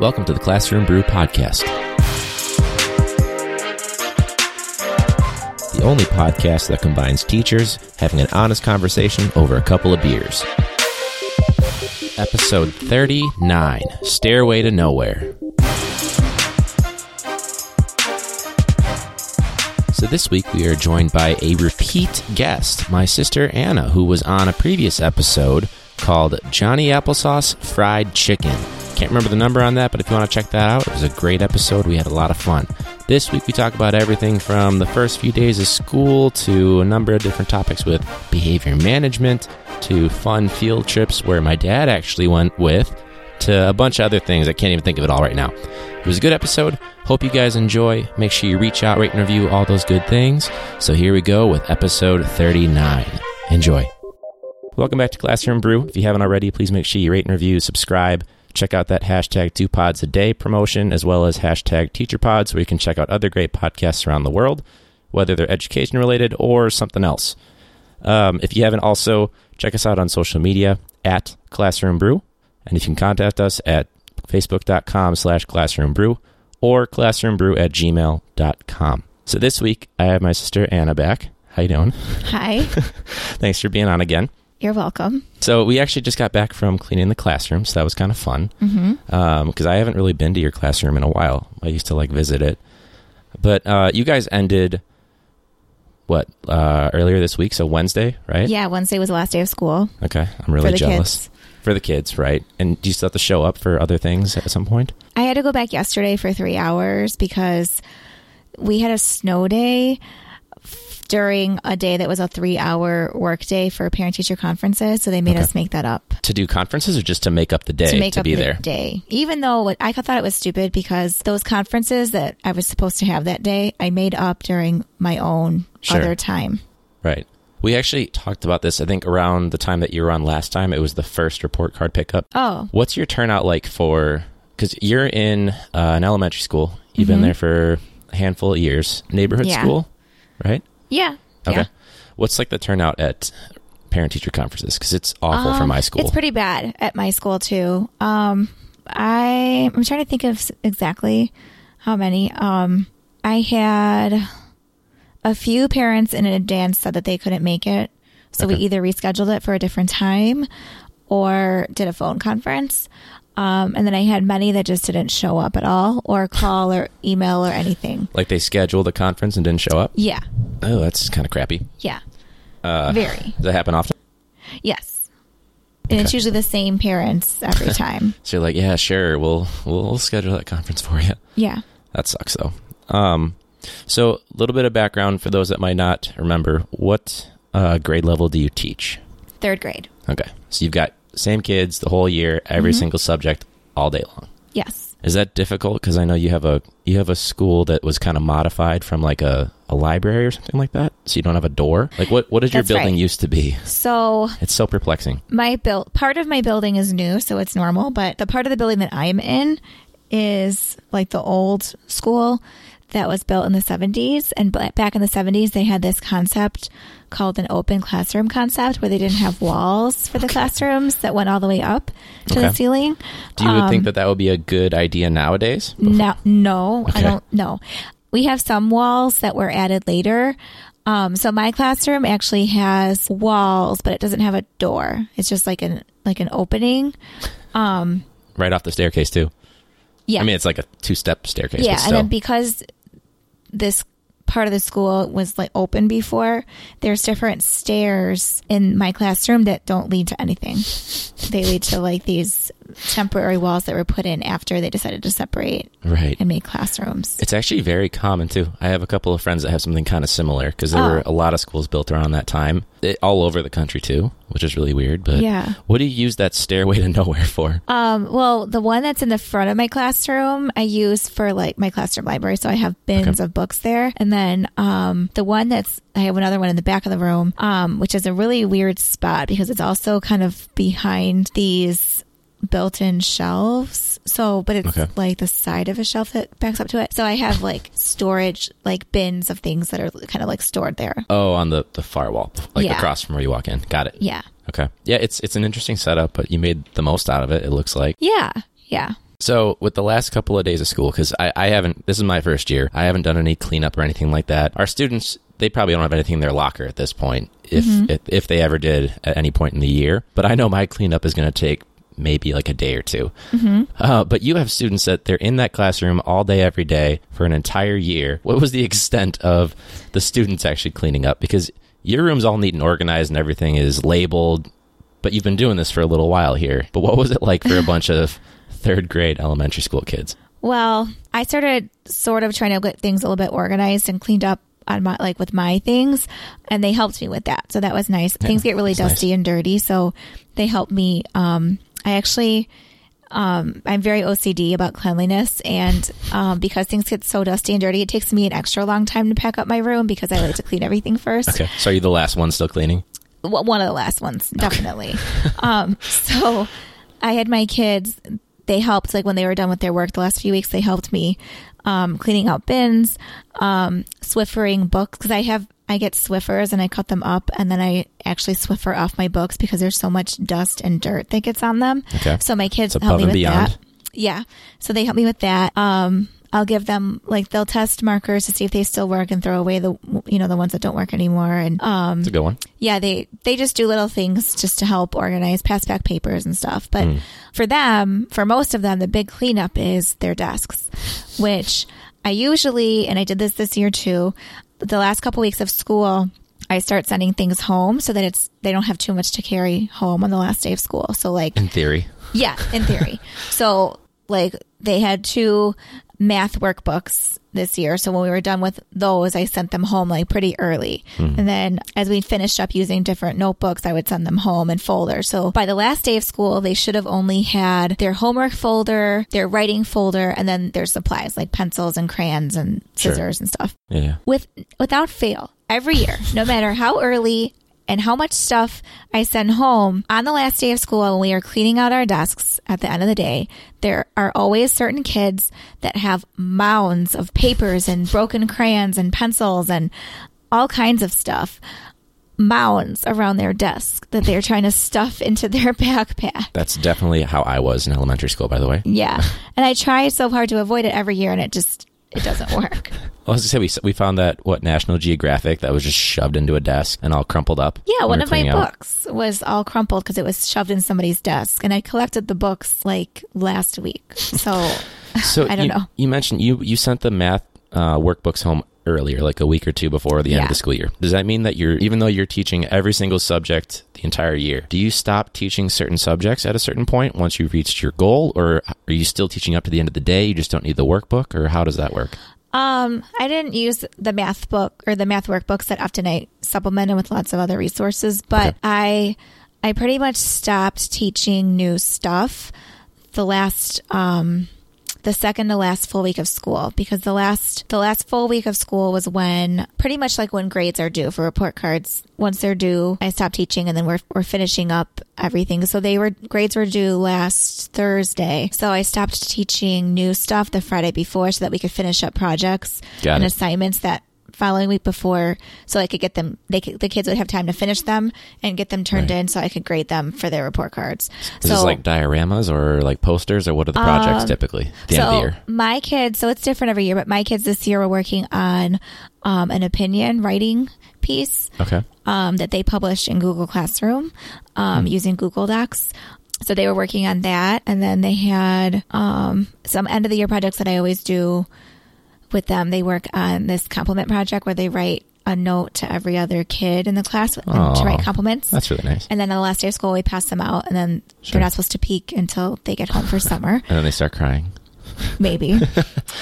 Welcome to the Classroom Brew podcast. The only podcast that combines teachers having an honest conversation over a couple of beers. Episode 39 Stairway to Nowhere. So this week we are joined by a repeat guest, my sister Anna, who was on a previous episode called Johnny Applesauce Fried Chicken. Can't remember the number on that, but if you want to check that out, it was a great episode. We had a lot of fun. This week we talk about everything from the first few days of school to a number of different topics with behavior management to fun field trips where my dad actually went with to a bunch of other things. I can't even think of it all right now. It was a good episode. Hope you guys enjoy. Make sure you reach out, rate, and review all those good things. So here we go with episode 39. Enjoy. Welcome back to Classroom Brew. If you haven't already, please make sure you rate and review, subscribe. Check out that hashtag two pods a day promotion as well as hashtag teacher pods where you can check out other great podcasts around the world, whether they're education related or something else. Um, if you haven't also, check us out on social media at Classroom Brew. And if you can contact us at facebook.com slash classroom brew or classroombrew at gmail.com. So this week, I have my sister Anna back. How you doing? Hi, Thanks for being on again. You're welcome. So we actually just got back from cleaning the classroom, so that was kind of fun. Because I haven't really been to your classroom in a while. I used to like visit it, but uh, you guys ended what uh, earlier this week, so Wednesday, right? Yeah, Wednesday was the last day of school Okay, I'm really for the jealous kids. for the kids, right? And do you still have to show up for other things at some point? I had to go back yesterday for three hours because we had a snow day during a day that was a three hour work day for parent teacher conferences. So they made Okay. us make that up To do conferences or just to make up the day to make up be the there? day. Even though what, I thought it was stupid because those conferences that I was supposed to have that day, I made up during my own Sure. other time. Right. We actually talked about this. I think around the time that you were on last time, it was the first report card pickup. Oh, What's your turnout like for? Because you're in uh, an elementary school. You've been there for a handful of years. Neighborhood Mm-hmm. Yeah. school, right? Yeah. Okay. Yeah. What's like the turnout at parent teacher conferences? Because it's awful for Um, my school. It's pretty bad at my school too. Um, I I'm trying to think of exactly how many. Um, I had a few parents in advance said that they couldn't make it, so we either rescheduled it for a different time or did a phone conference. Um, and then I had many that just didn't show up at all, or call or email or anything. like they scheduled a conference and didn't show up. Yeah, Oh, that's kind of crappy. yeah, Uh, very Does that happen often? yes. And it's usually the same parents every time. So you're like, yeah, sure, we'll we'll, we'll schedule that conference for you. yeah. That sucks though. Um, so a little bit of background for those that might not remember. What uh, grade level do you teach? Third grade. Okay, so you've got same kids the whole year, every Mm-hmm. single subject, all day long. Yes. Is that difficult? Because I know you have a you have a school that was kind of modified from like a, a library or something like that. So you don't have a door. Like what what did your building right. used to be? So It's so perplexing. my build part of my building is new, so it's normal. But the part of the building that I'm in is like the old school that was built in the 70s. And back in the 70s, they had this concept called an open classroom concept where they didn't have walls for the classrooms that went all the way up to Okay. the ceiling. Do you Um, think that that would be a good idea nowadays? No, no, Okay. I don't know. We have some walls that were added later. Um, so my classroom actually has walls, but it doesn't have a door. It's just like an like an opening. Right off the staircase too. Yeah, I mean, it's like a two step staircase. yeah, and then because this part of the school was like open before, there's different stairs in my classroom that don't lead to anything. they lead to like these temporary walls that were put in after they decided to separate right. and make classrooms. It's actually very common too. I have a couple of friends that have something kind of similar because there Oh. were a lot of schools built around that time, it, all over the country too, which is really weird. But Yeah. what do you use that stairway to nowhere for? Um, well, the one that's in the front of my classroom, I use for like my classroom library. So I have bins Okay. of books there. And then, um, the one that's, I have another one in the back of the room, um, which is a really weird spot because it's also kind of behind these built-in shelves. So, but it's Okay. like the side of a shelf that backs up to it. So I have like storage, like bins of things that are kind of like stored there. Oh, on the, the far wall, like Yeah. across from where you walk in. Got it. Yeah. Okay. Yeah, it's it's an interesting setup, but you made the most out of it. It looks like. Yeah. Yeah. So, with the last couple of days of school, because I, I haven't, this is my first year, I haven't done any cleanup or anything like that. Our students, they probably don't have anything in their locker at this point, if mm-hmm. if, if they ever did at any point in the year. But I know my cleanup is going to take maybe like a day or 2 Uh, but you have students that they're in that classroom all day, every day for an entire year. What was the extent of the students actually cleaning up? Because your room's all neat and organized and everything is labeled, but you've been doing this for a little while here. But what was it like for a bunch of third grade elementary school kids? Well, I started sort of trying to get things a little bit organized and cleaned up on my like with my things, and they helped me with that. So that was nice. things get really dusty and dirty, so they helped me. Um, I actually. Um, I'm very OCD about cleanliness, and um, because things get so dusty and dirty, it takes me an extra long time to pack up my room because I like to clean everything first. Okay. So are you the last one still cleaning? Well, one of the last ones, definitely. um, so I had my kids, they helped, like when they were done with their work the last few weeks, they helped me um, cleaning out bins, um, Swiffering books, because I have, I get Swiffers and I cut them up and then I actually Swiffer off my books because there's so much dust and dirt that gets on them. Okay. So my kids It's help above me and with beyond. that. Yeah. So they help me with that. Um, I'll give them like they'll test markers to see if they still work and throw away the you know the ones that don't work anymore and um It's a good one. yeah they they just do little things just to help organize pass back papers and stuff but for them for most of them the big cleanup is their desks which i usually and i did this this year too the last couple weeks of school i start sending things home so that it's they don't have too much to carry home on the last day of school so like In theory. yeah, in theory. so, like, they had two math workbooks this year. So, when we were done with those, I sent them home like pretty early. Hmm. And then, as we finished up using different notebooks, I would send them home in folders. So, by the last day of school, they should have only had their homework folder, their writing folder, and then their supplies like pencils and crayons and Sure. scissors and stuff Yeah. with without fail every year no matter how early and how much stuff I send home. On the last day of school when we are cleaning out our desks at the end of the day there are always certain kids that have mounds of papers and broken crayons and pencils and all kinds of stuff mounds around their desk that they're trying to stuff into their backpack. That's definitely how I was in elementary school, by the way. yeah. And I try so hard to avoid it every year and it just it doesn't work I was gonna say we we found that what National Geographic that was just shoved into a desk and all crumpled up. Yeah, one of my out. books was all crumpled because it was shoved in somebody's desk, and I collected the books like last week. So So I don't you, know. You mentioned you you sent the math uh, workbooks home earlier, like a week or two before the end of the school year. Does that mean that you're even though you're teaching every single subject the entire year, do you stop teaching certain subjects at a certain point once you've reached your goal, or are you still teaching up to the end of the day? You just don't need the workbook, or how does that work? um, I didn't use the math book or the math workbooks that often I supplemented with lots of other resources, but Okay. I I pretty much stopped teaching new stuff the last um the second to last full week of school because the last the last full week of school was when pretty much like when grades are due for report cards. Once they're due i stopped teaching and then we're, we're finishing up everything. So they were grades were due last thursday. So i stopped teaching new stuff the friday before so that we could finish up projects Got and it. assignments that following week before so i could get them they could, the kids would have time to finish them and get them turned Right. in so i could grade them for their report cards Is so this like dioramas or like posters, or what are the projects typically at the so end of the year? my kids, so it's different every year, but my kids this year were working on um, an opinion writing piece Okay. um, that they published in Google Classroom um, using Google Docs. So they were working on that, and then they had um, some end of the year projects that I always do with them. They work on this compliment project where they write a note to every other kid in the class to write compliments. That's really nice. and then on the last day of school, we pass them out, and then Sure. they're not supposed to peek until they get home for summer, And then they start crying. maybe.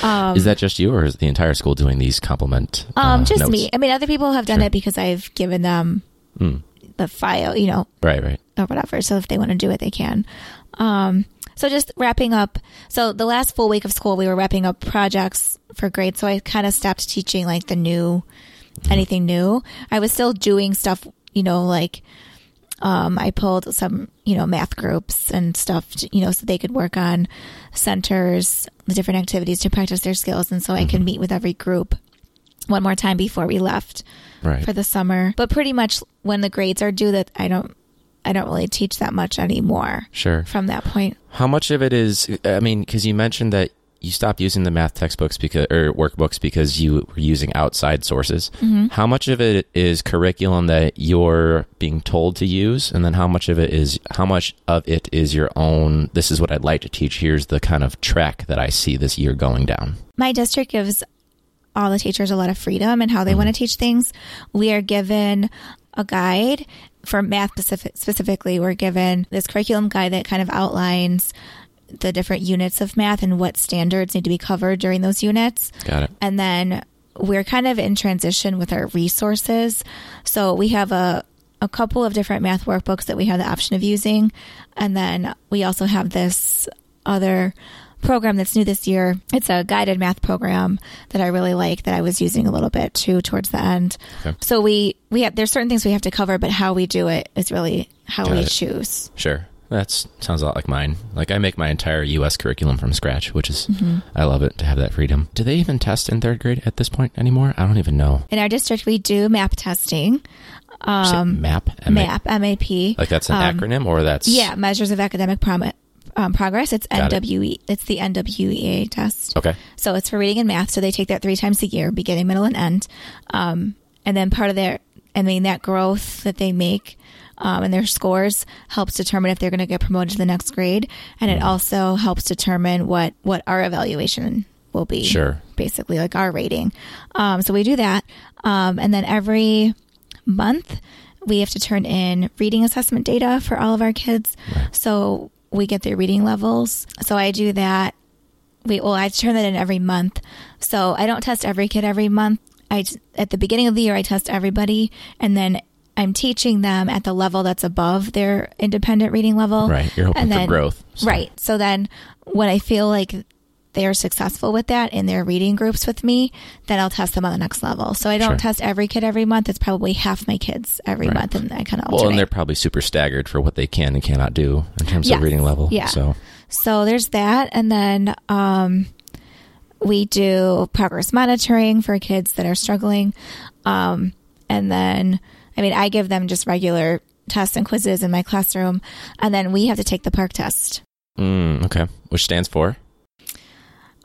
Um, is that just you, or is the entire school doing these compliment? Um, uh, just notes? me. I mean, other people have done Sure. it because I've given them Mm. the file, you know, Right, right. or whatever. So if they want to do it, they can. Um, so just wrapping up. So the last full week of school, we were wrapping up projects for grades. So I kind of stopped teaching like the new, anything new. I was still doing stuff, you know, like, um, I pulled some, you know, math groups and stuff, you know, so they could work on centers, the different activities to practice their skills. And so I could meet with every group one more time before we left Right. for the summer. But pretty much when the grades are due, that I don't I don't really teach that much anymore Sure. from that point. How much of it is? I mean, because you mentioned that you stopped using the math textbooks because or workbooks because you were using outside sources. Mm-hmm. How much of it is curriculum that you're being told to use, and then how much of it is how much of it is your own? This is what I'd like to teach. Here's the kind of track that I see this year going down. My district gives all the teachers a lot of freedom in how they mm-hmm. want to teach things. We are given a guide for math specific, specifically. We're given this curriculum guide that kind of outlines the different units of math and what standards need to be covered during those units. Got it. And then we're kind of in transition with our resources. So we have a, a couple of different math workbooks that we have the option of using. And then we also have this other program that's new this year. It's a guided math program that I really like that I was using a little bit too towards the end. Okay. So we, we have, there's certain things we have to cover, but how we do it is really how Got we it. choose. Sure. That sounds a lot like mine. Like I make my entire U.S. curriculum from scratch, which is Mm-hmm. I love it to have that freedom. Do they even test in third grade at this point anymore? I don't even know. In our district, we do map testing, say MAP. M-A- MAP, M-A-P. Like that's an acronym, or that's Yeah, measures of academic prom- um, progress. It's Got it. NWE. It's the NWEA test. Okay. So it's for reading and math. So they take that three times a year, beginning, middle, and end. Um, and then part of their, I mean, that growth that they make um, and their scores helps determine if they're going to get promoted to the next grade, and Mm-hmm. it also helps determine what what our evaluation will be. Sure. basically like our rating. Um, so we do that, um, and then every month we have to turn in reading assessment data for all of our kids. So we get their reading levels. So I do that. We well, I turn that in every month. So I don't test every kid every month. I at the beginning of the year I test everybody, and then I'm teaching them at the level that's above their independent reading level. Right. You're hoping And for then- growth. So- Right. So then when I feel like they're successful with that in their reading groups with me, then I'll test them on the next level. So I don't Sure. test every kid every month. It's probably half my kids every Right. month, and I kind of Well, and they're probably super staggered for what they can and cannot do in terms Yes. of reading level. Yeah. So So there's that. And then um, we do progress monitoring for kids that are struggling. Um, and then, I mean, I give them just regular tests and quizzes in my classroom. And then we have to take the PARCC test. mm, okay, which stands for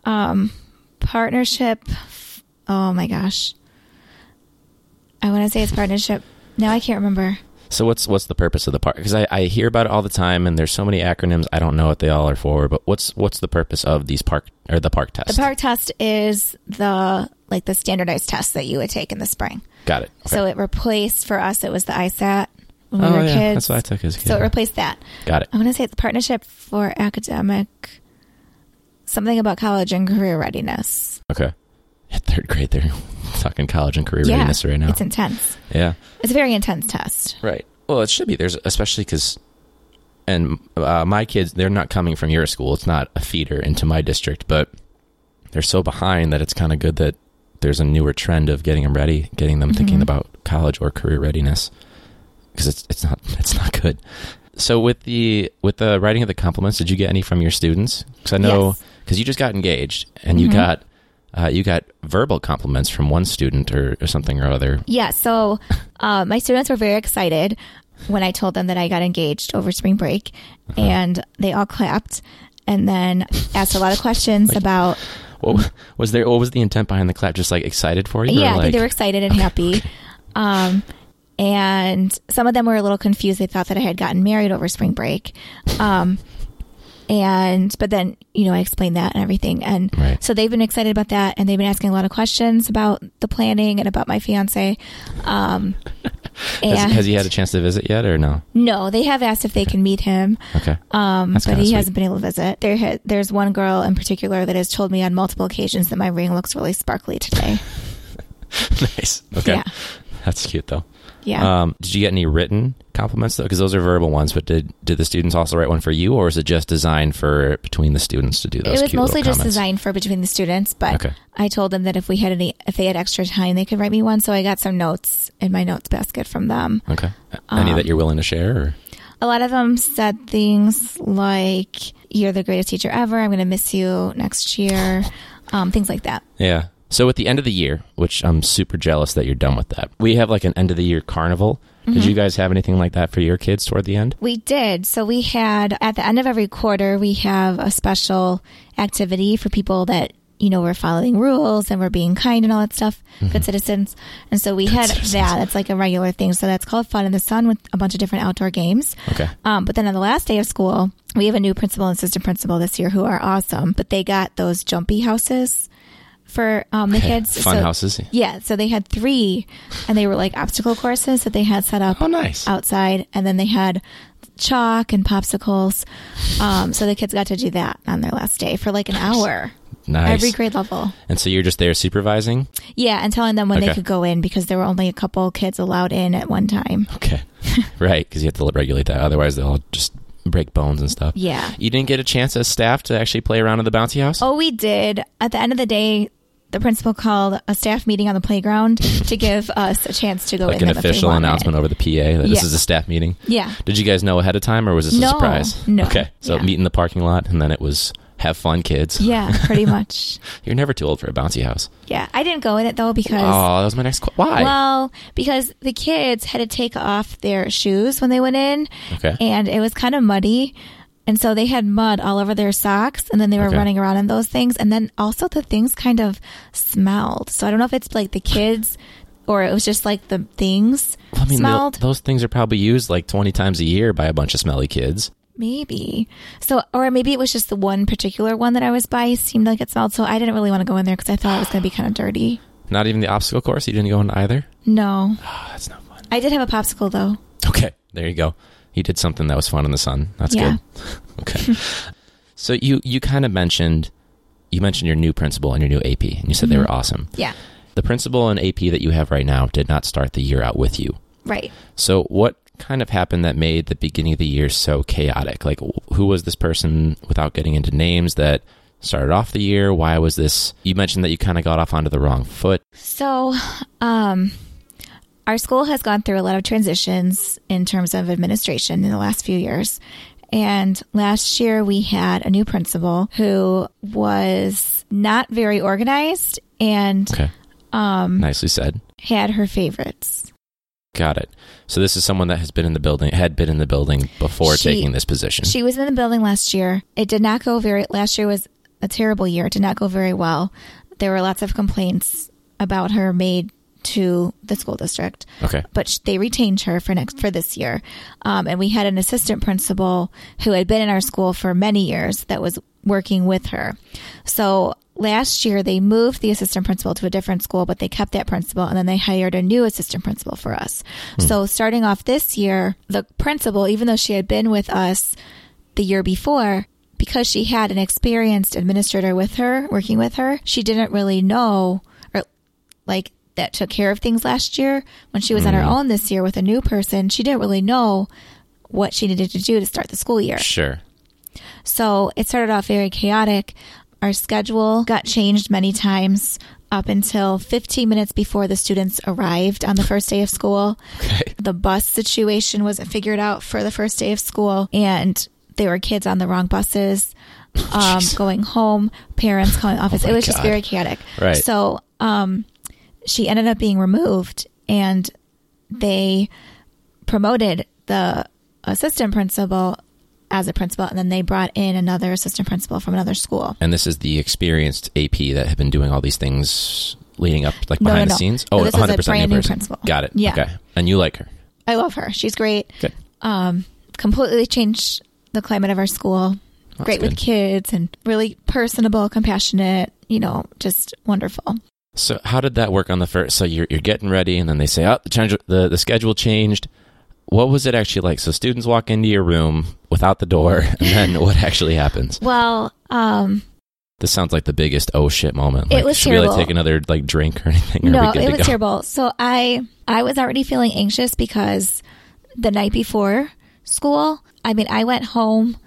Um, partnership. Oh my gosh. I want to say it's partnership. Now I can't remember. So what's what's the purpose of the PARCC? Because I, I hear about it all the time, and there's so many acronyms. I don't know what they all are for. But what's what's the purpose of these PARCC or the PARCC test? The PARCC test is the like the standardized test that you would take in the spring. Got it. Okay. So it replaced for us. It was the ISAT when we oh were yeah, kids. that's what I took as a kid. so it replaced that. Got it. I want to say it's partnership for academic. Something about college and career readiness. Okay. At third grade, they're talking college and career yeah, readiness right now. it's intense. yeah. It's a very intense test. Right. Well, it should be. There's especially because, and uh, my kids, they're not coming from your school. It's not a feeder into my district, but they're so behind that it's kind of good that there's a newer trend of getting them ready, getting them thinking Mhm. about college or career readiness, because it's it's not it's not good. So with the with the writing of the compliments, did you get any from your students? Because I know Yes. Because you just got engaged and you Mhm. got. Uh, you got verbal compliments from one student or, or something or other. Yeah. So uh, my students were very excited when I told them that I got engaged over spring break, Uh-huh. and they all clapped, and then asked a lot of questions about. What was there? What was the intent behind the clap? Just like excited for you? or Yeah, I like, think they were excited and happy. Um, and some of them were a little confused. They thought that I had gotten married over spring break. Um, and but then you know I explained that and everything, and Right. so they've been excited about that, and they've been asking a lot of questions about the planning and about my fiance. Um, Has, has he had a chance to visit yet, or no? no, they have asked if they can meet him, Okay. um, but he sweet. hasn't been able to visit. There, ha- there's one girl in particular that has told me on multiple occasions that my ring looks really sparkly today. nice. Okay. Yeah, That's cute though. Yeah. Um, did you get any written compliments though? Because those are verbal ones. But did did the students also write one for you, or is it just designed for between the students to do those? it was mostly just comments? designed for between the students, but Okay. I told them that if we had any, if they had extra time, they could write me one. So I got some notes in my notes basket from them. Okay. Any Um, that you're willing to share? Or? A lot of them said things like, "You're the greatest teacher ever. I'm going to miss you next year," um, things like that. Yeah. So at the end of the year, which I'm super jealous that you're done with that, we have like an end of the year carnival. Did you guys have anything like that for your kids toward the end? We did. So we had at the end of every quarter, we have a special activity for people that you know were following rules and were being kind and all that stuff, good citizens. And so we had citizens. that. It's like a regular thing. So that's called Fun in the Sun with a bunch of different outdoor games. Okay. Um, but then on the last day of school, we have a new principal and assistant principal this year who are awesome. But they got those jumpy houses for um, kids. Fun So- houses. Yeah, so they had three, and they were like obstacle courses that they had set up Oh, nice. outside, and then they had chalk and popsicles. Um, so the kids got to do that on their last day for like an hour, Nice. every grade level. and so you're just there supervising? Yeah, and telling them when Okay. they could go in because there were only a couple kids allowed in at one time. Okay. right, because you have to regulate that. Otherwise, they'll just break bones and stuff. Yeah. You didn't get a chance as staff to actually play around in the bouncy house? Oh, we did. At the end of the day, the principal called a staff meeting on the playground to give us a chance to go like in an them if we official announcement over the PA that this is a staff meeting? Yeah. Did you guys know ahead of time or was this a surprise? no. Okay. So Yeah. meet in the parking lot and then it was have fun, kids. Yeah, pretty much. You're never too old for a bouncy house. Yeah, I didn't go in it though because Oh, that was my next question. Why? Well, because the kids had to take off their shoes when they went in, Okay. and it was kind of muddy. And so they had mud all over their socks, and then they were Okay. running around in those things. And then also the things kind of smelled. So I don't know if it's like the kids or it was just like the things I mean, smelled. tho- those things are probably used like 20 times a year by a bunch of smelly kids. Maybe. So, or maybe it was just the one particular one that I was by seemed like it smelled. So I didn't really want to go in there because I thought it was going to be kind of dirty. Not even the obstacle course? You didn't go in either? No. Oh, that's not fun. I did have a popsicle though. Okay. There you go. You did something that was fun in the sun. That's Yeah. good. okay. so you, you kind of mentioned, you mentioned your new principal and your new AP, and you said they were awesome. Yeah. The principal and AP that you have right now did not start the year out with you. Right. So, what kind of happened that made the beginning of the year so chaotic? Like, who was this person without getting into names that started off the year? Why was this? You mentioned that you kind of got off onto the wrong foot. So, um, our school has gone through a lot of transitions in terms of administration in the last few years. And last year we had a new principal who was not very organized and Okay. Um, Nicely said. had her favorites. Got it. So, this is someone that has been in the building, had been in the building before She- taking this position. She was in the building last year. It did not go very, last year was a terrible year. It did not go very well. There were lots of complaints about her made to the school district. okay. but sh- they retained her for next for this year. Um, and we had an assistant principal who had been in our school for many years that was working with her. So last year they moved the assistant principal to a different school, but they kept that principal and then they hired a new assistant principal for us. So starting off this year, the principal, even though she had been with us the year before, because she had an experienced administrator with her, working with her, she didn't really know or like that took care of things last year. When she was on her own this year with a new person she didn't really know what she needed to do to start the school year. Sure. so it started off very chaotic. Our schedule got changed many times up until 15 minutes before the students arrived on the first day of school. Okay. the bus situation wasn't figured out for the first day of school and there were kids on the wrong buses um, going home parents calling office. Oh it was just very chaotic. Right. so um, she ended up being removed and they promoted the assistant principal as a principal and then they brought in another assistant principal from another school And this is the experienced AP that have been doing all these things leading up, like No, behind no, the no. scenes. No, Oh, this is a 100% brand new person. principal. Got it. Yeah. Okay. And you like her. i love her she's great Good. um, completely changed the climate of our school. That's Great good. with kids and really personable, compassionate, you know, just wonderful. So how did that work on the first? So you're you're getting ready, and then they say, "Oh, the change, the the schedule changed." What was it actually like? So students walk into your room without the door, and then what actually happens? Well, um, This sounds like the biggest oh shit moment. It was should we like terrible. take another like drink or anything? No, it was terrible. So I, I was already feeling anxious because the night before school, I mean, I went home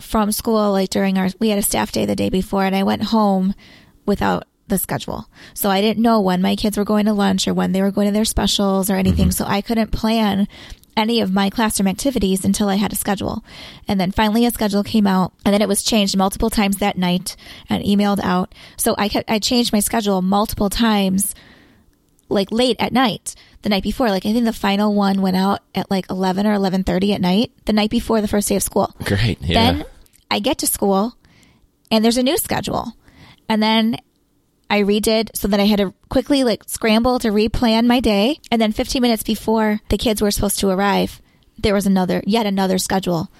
from school like during our, we had a staff day the day before and I went home without the schedule. So I didn't know when my kids were going to lunch or when they were going to their specials or anything. Mm-hmm. So I couldn't plan any of my classroom activities until I had a schedule. And then finally a schedule came out and then it was changed multiple times that night and emailed out. So I kept, I changed my schedule multiple times like late at night the night before. Like I think the final one went out at like 11 or 11:30 at night the night before the first day of school. Great. Yeah. Then I get to school and there's a new schedule. And then I redid so that I had to quickly like scramble to replan my day. And then 15 minutes before the kids were supposed to arrive, there was another, yet another schedule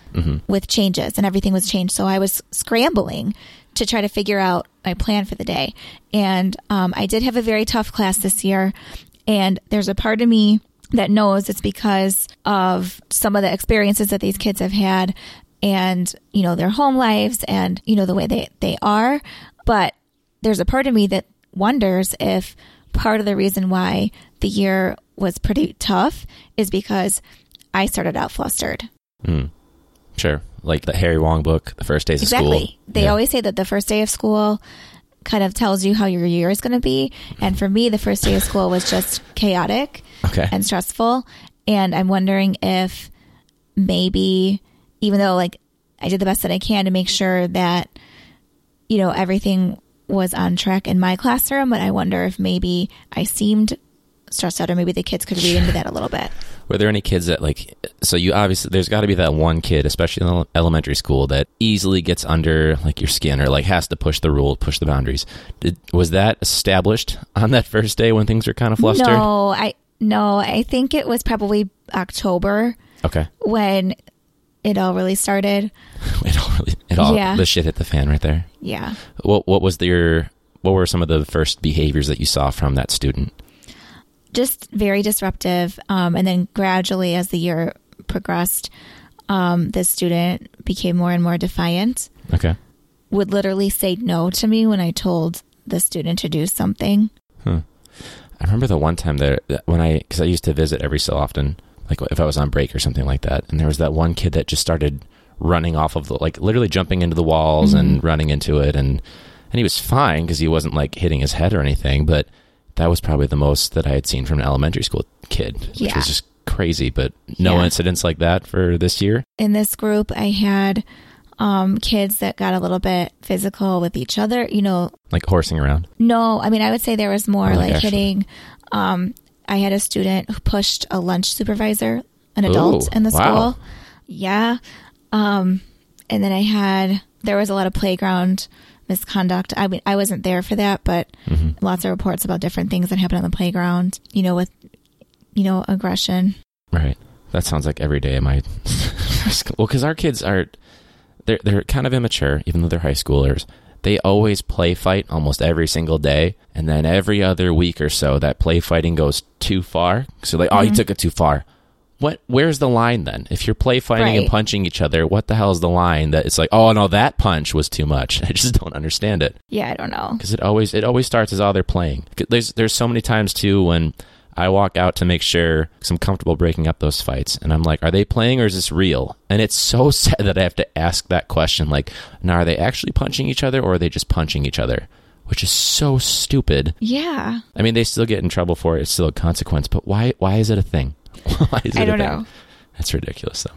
with changes and everything was changed. So I was scrambling to try to figure out my plan for the day. And um, I did have a very tough class this year. And there's a part of me that knows it's because of some of the experiences that these kids have had and, you know, their home lives and, you know, the way they, they are. But there's a part of me that wonders if part of the reason why the year was pretty tough is because I started out flustered. Hmm. Sure. Like the Harry Wong book, The First Days of School. Exactly. They Yeah. always say that the first day of school kind of tells you how your year is going to be. And for me, the first day of school was just chaotic Okay. and stressful. And I'm wondering if maybe, even though like I did the best that I can to make sure that, you know, everything was on track in my classroom, but I wonder if maybe I seemed stressed out or maybe the kids could read into that a little bit. Were there any kids that like? So you obviously there's got to be that one kid, especially in elementary school, that easily gets under like your skin or like has to push the rule, push the boundaries. Did, was that established on that first day when things were kind of flustered? No, I, no, I think it was probably October Okay. when it all really started. It all really, it all Yeah. the shit hit the fan right there. Yeah. What what was your what were some of the first behaviors that you saw from that student? just very disruptive. Um, and then gradually, as the year progressed, um, the student became more and more defiant. Okay. Would literally say no to me when I told the student to do something. I remember the one time there that when I because I used to visit every so often, like if I was on break or something like that, and there was that one kid that just started running off of the like literally jumping into the walls and running into it, and and he was fine because he wasn't like hitting his head or anything, but that was probably the most that I had seen from an elementary school kid, which Yeah. was just crazy. But no Yeah. incidents like that for this year. In this group, I had um, kids that got a little bit physical with each other. You know, Like horsing around. no, I mean, I would say there was more Or like like hitting. Um, I had a student who pushed a lunch supervisor, an adult Ooh, in the wow. school. Yeah. Um, and then I had, there was a lot of playground misconduct. I mean, I wasn't there for that, but Mm-hmm. lots of reports about different things that happened on the playground, you know, with, you know, aggression. Right. That sounds like every day of my school. well, because our kids are they're they're kind of immature, even though they're high schoolers. They always play fight almost every single day, and then every other week or so, that play fighting goes too far. So like, oh, you mm-hmm. took it too far. What? Where's the line then? If you're play fighting and punching each other, what the hell is the line that it's like? Oh no, that punch was too much. I just don't understand it Yeah, I don't know. because it always it always starts as oh they're playing. There's there's so many times too when I walk out to make sure because I'm comfortable breaking up those fights, and I'm like, are they playing or is this real? And it's so sad that I have to ask that question. Like, now are they actually punching each other or are they just punching each other? Which is so stupid. Yeah. I mean, they still get in trouble for it. It's still a consequence, but why? Why is it a thing? why is it I a don't thing? know. That's ridiculous, though.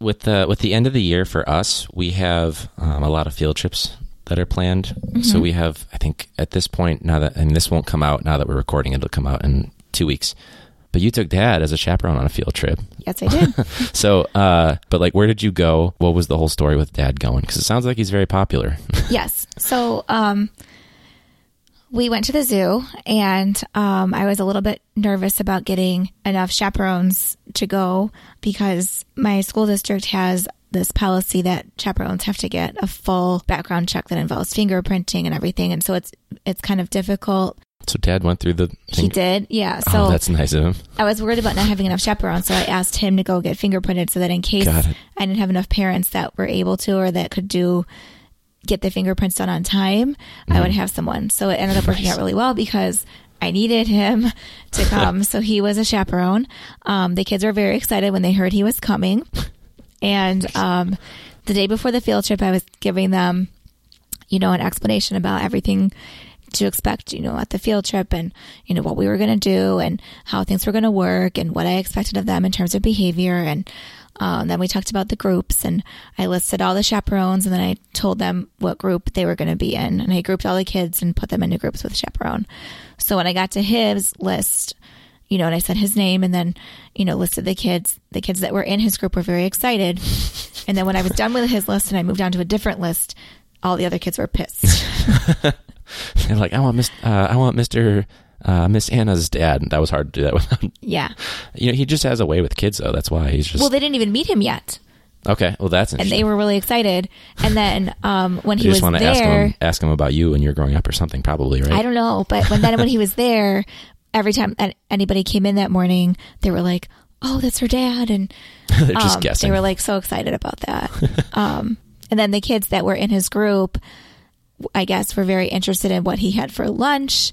With the with the end of the year for us, we have um, a lot of field trips that are planned. Mm-hmm. So we have, I think, at this point now that and this won't come out now that we're recording, it'll come out in two weeks. But you took Dad as a chaperone on a field trip. Yes, I did. So, uh, but like, where did you go? What was the whole story with Dad going? Because it sounds like he's very popular. yes. So, um, we went to the zoo and um, I was a little bit nervous about getting enough chaperones to go because my school district has this policy that chaperones have to get a full background check that involves fingerprinting and everything. And so it's, it's kind of difficult. So Dad went through the thing. He did. Yeah. So oh, that's nice of him. I was worried about not having enough chaperones, so I asked him to go get fingerprinted so that in case I didn't have enough parents that were able to or that could do get the fingerprints done on time, I would have someone. So it ended up working Nice. out really well because I needed him to come. so he was a chaperone. Um, the kids were very excited when they heard he was coming. And um, the day before the field trip, I was giving them, you know, an explanation about everything to expect, you know, at the field trip and, you know, what we were going to do and how things were going to work and what I expected of them in terms of behavior. And um, then we talked about the groups and I listed all the chaperones and then I told them what group they were going to be in. And I grouped all the kids and put them into groups with chaperone. So when I got to his list, you know, and I said his name and then, you know, listed the kids. The kids that were in his group were very excited. And then when I was done with his list and I moved on to a different list, all the other kids were pissed. They're like, I want Miss, uh, I want Mister uh, Miss Anna's dad. That was hard to do that with him. yeah. You know, he just has a way with kids, though. That's why he's just Well, they didn't even meet him yet. okay. Well, that's And they were really excited. And then um, when he just was want to ask there, him, ask him about you when you're growing up or something, probably, right? I don't know, but when then when he was there, every time anybody came in that morning, they were like, "Oh, that's her dad," and They're just um, guessing. They were like so excited about that. um, and then the kids that were in his group, I guess, were very interested in what he had for lunch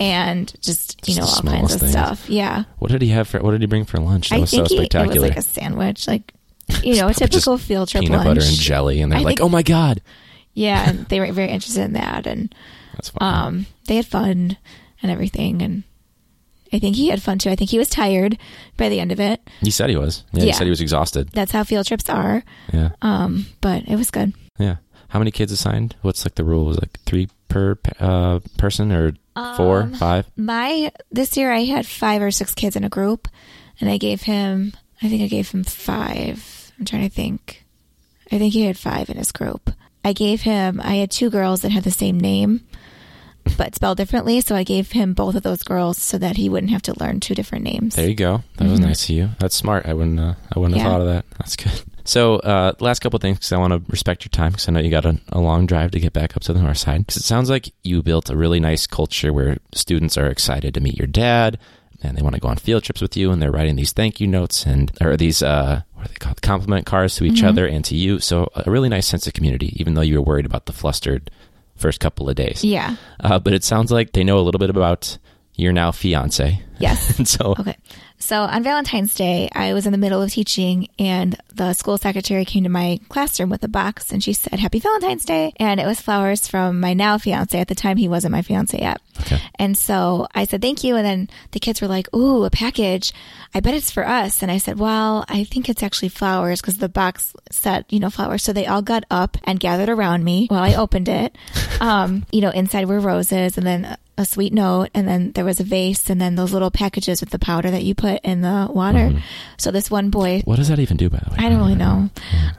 and just you Just know all kinds of things. stuff. Yeah, what did he have for? What did he bring for lunch? That I was so think he, it was spectacular. like a sandwich, like you know, a typical field trip peanut lunch. butter and jelly, and they're I like, think- "Oh my god, Yeah, and they were very interested in that, and that's fun." um, they had fun and everything, and I think he had fun too. I think he was tired by the end of it. he said he was. Yeah, he said he was exhausted. That's how field trips are. Yeah, Um, but it was good. yeah. How many kids assigned? What's like the rule? Was like three per uh, person or four, Um, five? My this year I had five or six kids in a group, and I gave him. I think I gave him five. I'm trying to think. I think he had five in his group. I gave him. I had two girls that had the same name, but spelled differently. So I gave him both of those girls so that he wouldn't have to learn two different names. There you go. That was Mhm. nice of you. That's smart. I wouldn't. Uh, I wouldn't have thought of that. That's good. So, uh, last couple of things because I want to respect your time because I know you got a, a long drive to get back up to the north side. Because it sounds like you built a really nice culture where students are excited to meet your dad and they want to go on field trips with you and they're writing these thank you notes and or these uh, what are they called compliment cards to each Mhm. other and to you. So a really nice sense of community, even though you were worried about the flustered first couple of days. Yeah. Uh, but it sounds like they know a little bit about your now fiance. Yes. and so Okay. So on Valentine's Day, I was in the middle of teaching and the school secretary came to my classroom with a box and she said, Happy Valentine's Day. And it was flowers from my now fiance. At the time, he wasn't my fiance yet. Okay. And so I said, Thank you. And then the kids were like, Ooh, a package. I bet it's for us. And I said, Well, I think it's actually flowers because the box said, you know, flowers. So they all got up and gathered around me while I opened it. Um, you know, inside were roses and then a sweet note and then there was a vase and then those little packages with the powder that you put in the water. Mhm. So this one boy what does that even do, by the way? I don't really know.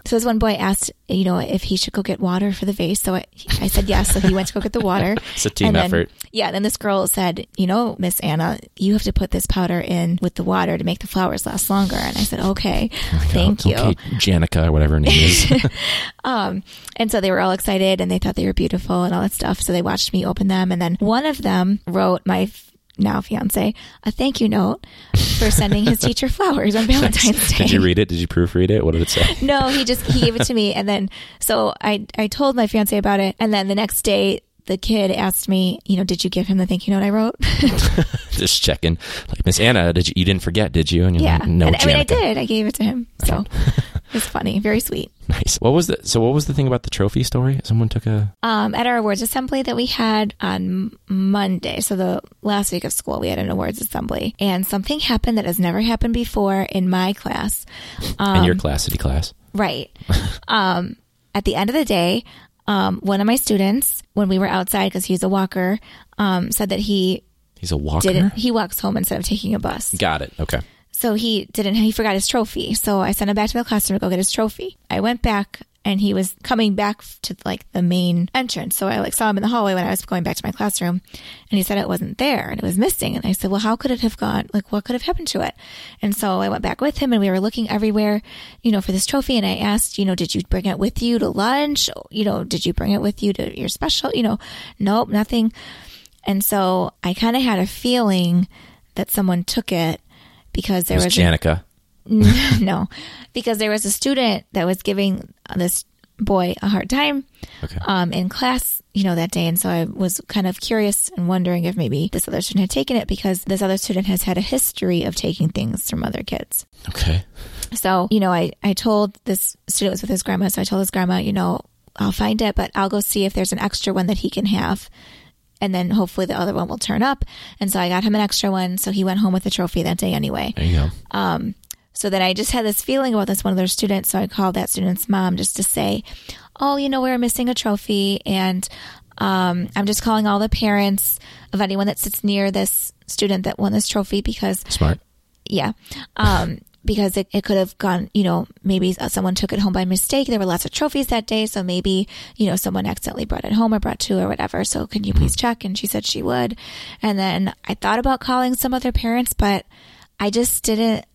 So this one boy asked, you know, if he should go get water for the vase. So I, I said yes. So he went to go get the water. It's a team And then- effort. Yeah. Then this girl said, you know, Miss Anna, you have to put this powder in with the water to make the flowers last longer. And I said, okay, thank you. Okay, Janica or whatever her name is. Um, and so they were all excited and they thought they were beautiful and all that stuff. So they watched me open them. And then one of them wrote my now fiance a thank you note for sending his teacher flowers on Valentine's Day. Did you read it? Did you proofread it? What did it say? No, he just he gave it to me, and then so I I told my fiance about it, and then the next day the kid asked me, you know, did you give him the thank you note I wrote? Just checking. Like Miss Anna, did you? You didn't forget, did you? And yeah, like, no, and, I mean I did. I gave it to him, so it was funny, very sweet. Nice. What was the? So what was the thing about the trophy story? Someone took a. Um, at our awards assembly that we had on Monday, so the last week of school, we had an awards assembly, and something happened that has never happened before in my class. Um, in your class, city class. Right. um, at the end of the day, um, one of my students, when we were outside, because he's a walker, um, said that he He's a walker. didn't. He walks home instead of taking a bus. Got it. Okay. So he didn't. He forgot his trophy. So I sent him back to the classroom to go get his trophy. I went back. And he was coming back to like the main entrance. So I like saw him in the hallway when I was going back to my classroom and he said it wasn't there and it was missing. And I said, well, how could it have gone? Like, what could have happened to it? And so I went back with him and we were looking everywhere, you know, for this trophy. And I asked, you know, did you bring it with you to lunch? You know, did you bring it with you to your special? You know, nope, nothing. And so I kind of had a feeling that someone took it because there It was was a- no, because there was a student that was giving this boy a hard time Okay. um, in class, you know, that day. And so I was kind of curious and wondering if maybe this other student had taken it because this other student has had a history of taking things from other kids. Okay. So, you know, I, I told this student was with his grandma. So I told his grandma, you know, I'll find it, but I'll go see if there's an extra one that he can have and then hopefully the other one will turn up. And so I got him an extra one. So he went home with a trophy that day anyway. There you go. Um, so then I just had this feeling about this one of their students. So I called that student's mom just to say, oh, you know, we're missing a trophy. And um, I'm just calling all the parents of anyone that sits near this student that won this trophy because, Smart. yeah, um, because it, it could have gone, you know, maybe someone took it home by mistake. There were lots of trophies that day. So maybe, you know, someone accidentally brought it home or brought two or whatever. So can you please check? And she said she would. And then I thought about calling some other parents, but I just didn't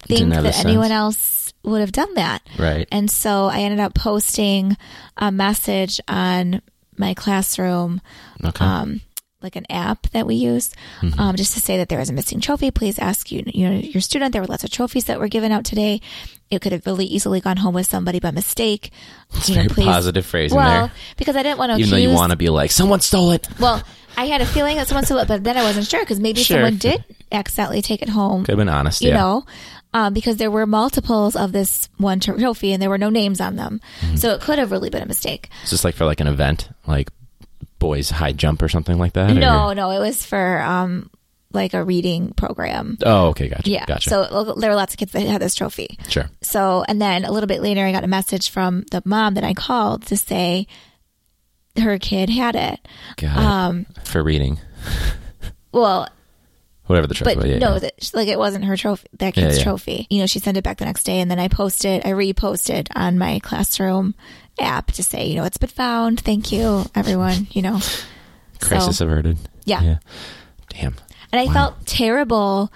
think Didn't that anyone else would have done that. Right. And so I ended up posting a message on my classroom, Okay. um, like an app that we use, Mm-hmm. um, just to say that there was a missing trophy. Please ask you, you know, your student. There were lots of trophies that were given out today. It could have really easily gone home with somebody by mistake. It's You know, very positive phrasing Well, there. because I didn't want to Even accuse. though you want to be like, someone stole it. well, I had a feeling that someone stole it, but then I wasn't sure because maybe Sure. someone did accidentally take it home Could have been honest. you yeah. know, um, because there were multiples of this one trophy and there were no names on them. Mm-hmm. So it could have really been a mistake. It's just like for like an event, like boys high jump or something like that. or- No, no, it was for um, like a reading program. Oh, okay. Gotcha. Yeah. Gotcha. So there were lots of kids that had this trophy. sure. So, and then a little bit later, I got a message from the mom that I called to say her kid had it. Got Um, it. For reading. Well, Whatever the trophy but was. Yeah, no, yeah. that, like it wasn't her trophy, that kid's yeah. trophy. You know, she sent it back the next day, and then I posted, I reposted on my classroom app to say, you know, it's been found. Thank you, everyone. You know, Crisis so, averted. yeah. Yeah. Damn. And I Wow. felt terrible,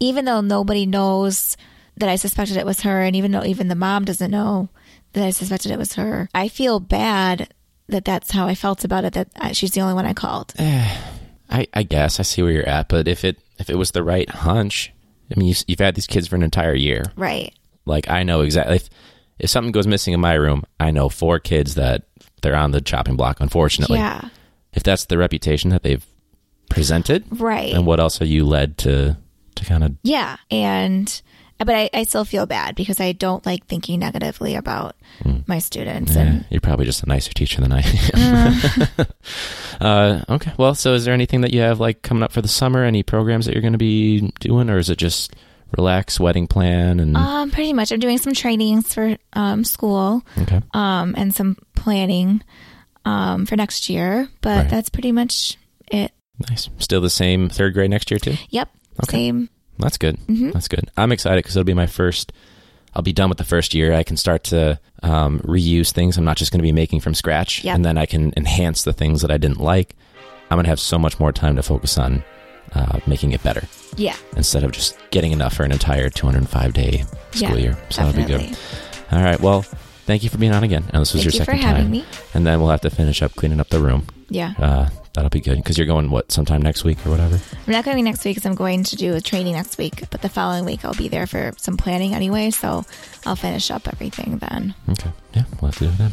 even though nobody knows that I suspected it was her, and even though even the mom doesn't know that I suspected it was her. I feel bad that that's how I felt about it. That uh, she's the only one I called. I, I guess I see where you're at, but if it if it was the right hunch, I mean, you, you've had these kids for an entire year. Right. Like I know exactly if if something goes missing in my room, I know four kids that they're on the chopping block. Unfortunately, Yeah. if that's the reputation that they've presented, Right. And what else are you led to to kind of? Yeah. And, but I, I still feel bad because I don't like thinking negatively about my students. Yeah, And you're probably just a nicer teacher than I am. uh, okay. Well, so is there anything that you have like coming up for the summer? Any programs that you're going to be doing, or is it just relax, wedding plan, and um, pretty much I'm doing some trainings for um, school okay, um, and some planning um, for next year. But Right. that's pretty much it. nice. Still the same third grade next year too. Yep. Okay. Same. That's good. Mhm. That's good. I'm excited because it'll be my first. I'll be done with the first year. I can start to um, reuse things. I'm not just going to be making from scratch, Yep. and then I can enhance the things that I didn't like. I'm going to have so much more time to focus on uh, making it better Yeah. instead of just getting enough for an entire 205 day school Yeah, year. So that'll be good. All right. Well, thank you for being on again. And this was Thank your you second time. me. And then we'll have to finish up cleaning up the room. Yeah. Uh, that'll be good because you're going what sometime next week or whatever. I'm not going next week because I'm going to do a training next week, but the following week I'll be there for some planning anyway. So I'll finish up everything then. Okay. Yeah, we'll have to do it then.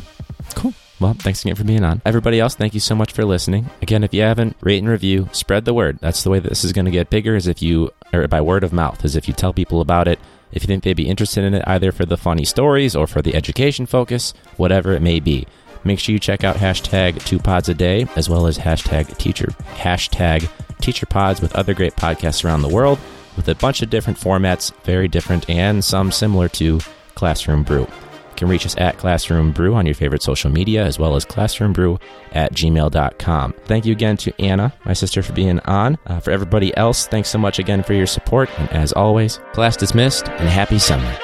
Cool. Well, thanks again for being on. Everybody else, thank you so much for listening. Again, if you haven't, rate and review, spread the word. That's the way that this is going to get bigger is if you, or by word of mouth, is if you tell people about it. If you think they'd be interested in it, either for the funny stories or for the education focus, whatever it may be. Make sure you check out hashtag two pods a day, as well as hashtag teacher, hashtag teacher pods with other great podcasts around the world with a bunch of different formats, very different and some similar to Classroom Brew. You can reach us at Classroom Brew on your favorite social media, as well as classroombrew at gmail.com. Thank you again to Anna, my sister, for being on. Uh, for everybody else, thanks so much again for your support. And as always, class dismissed and happy summer.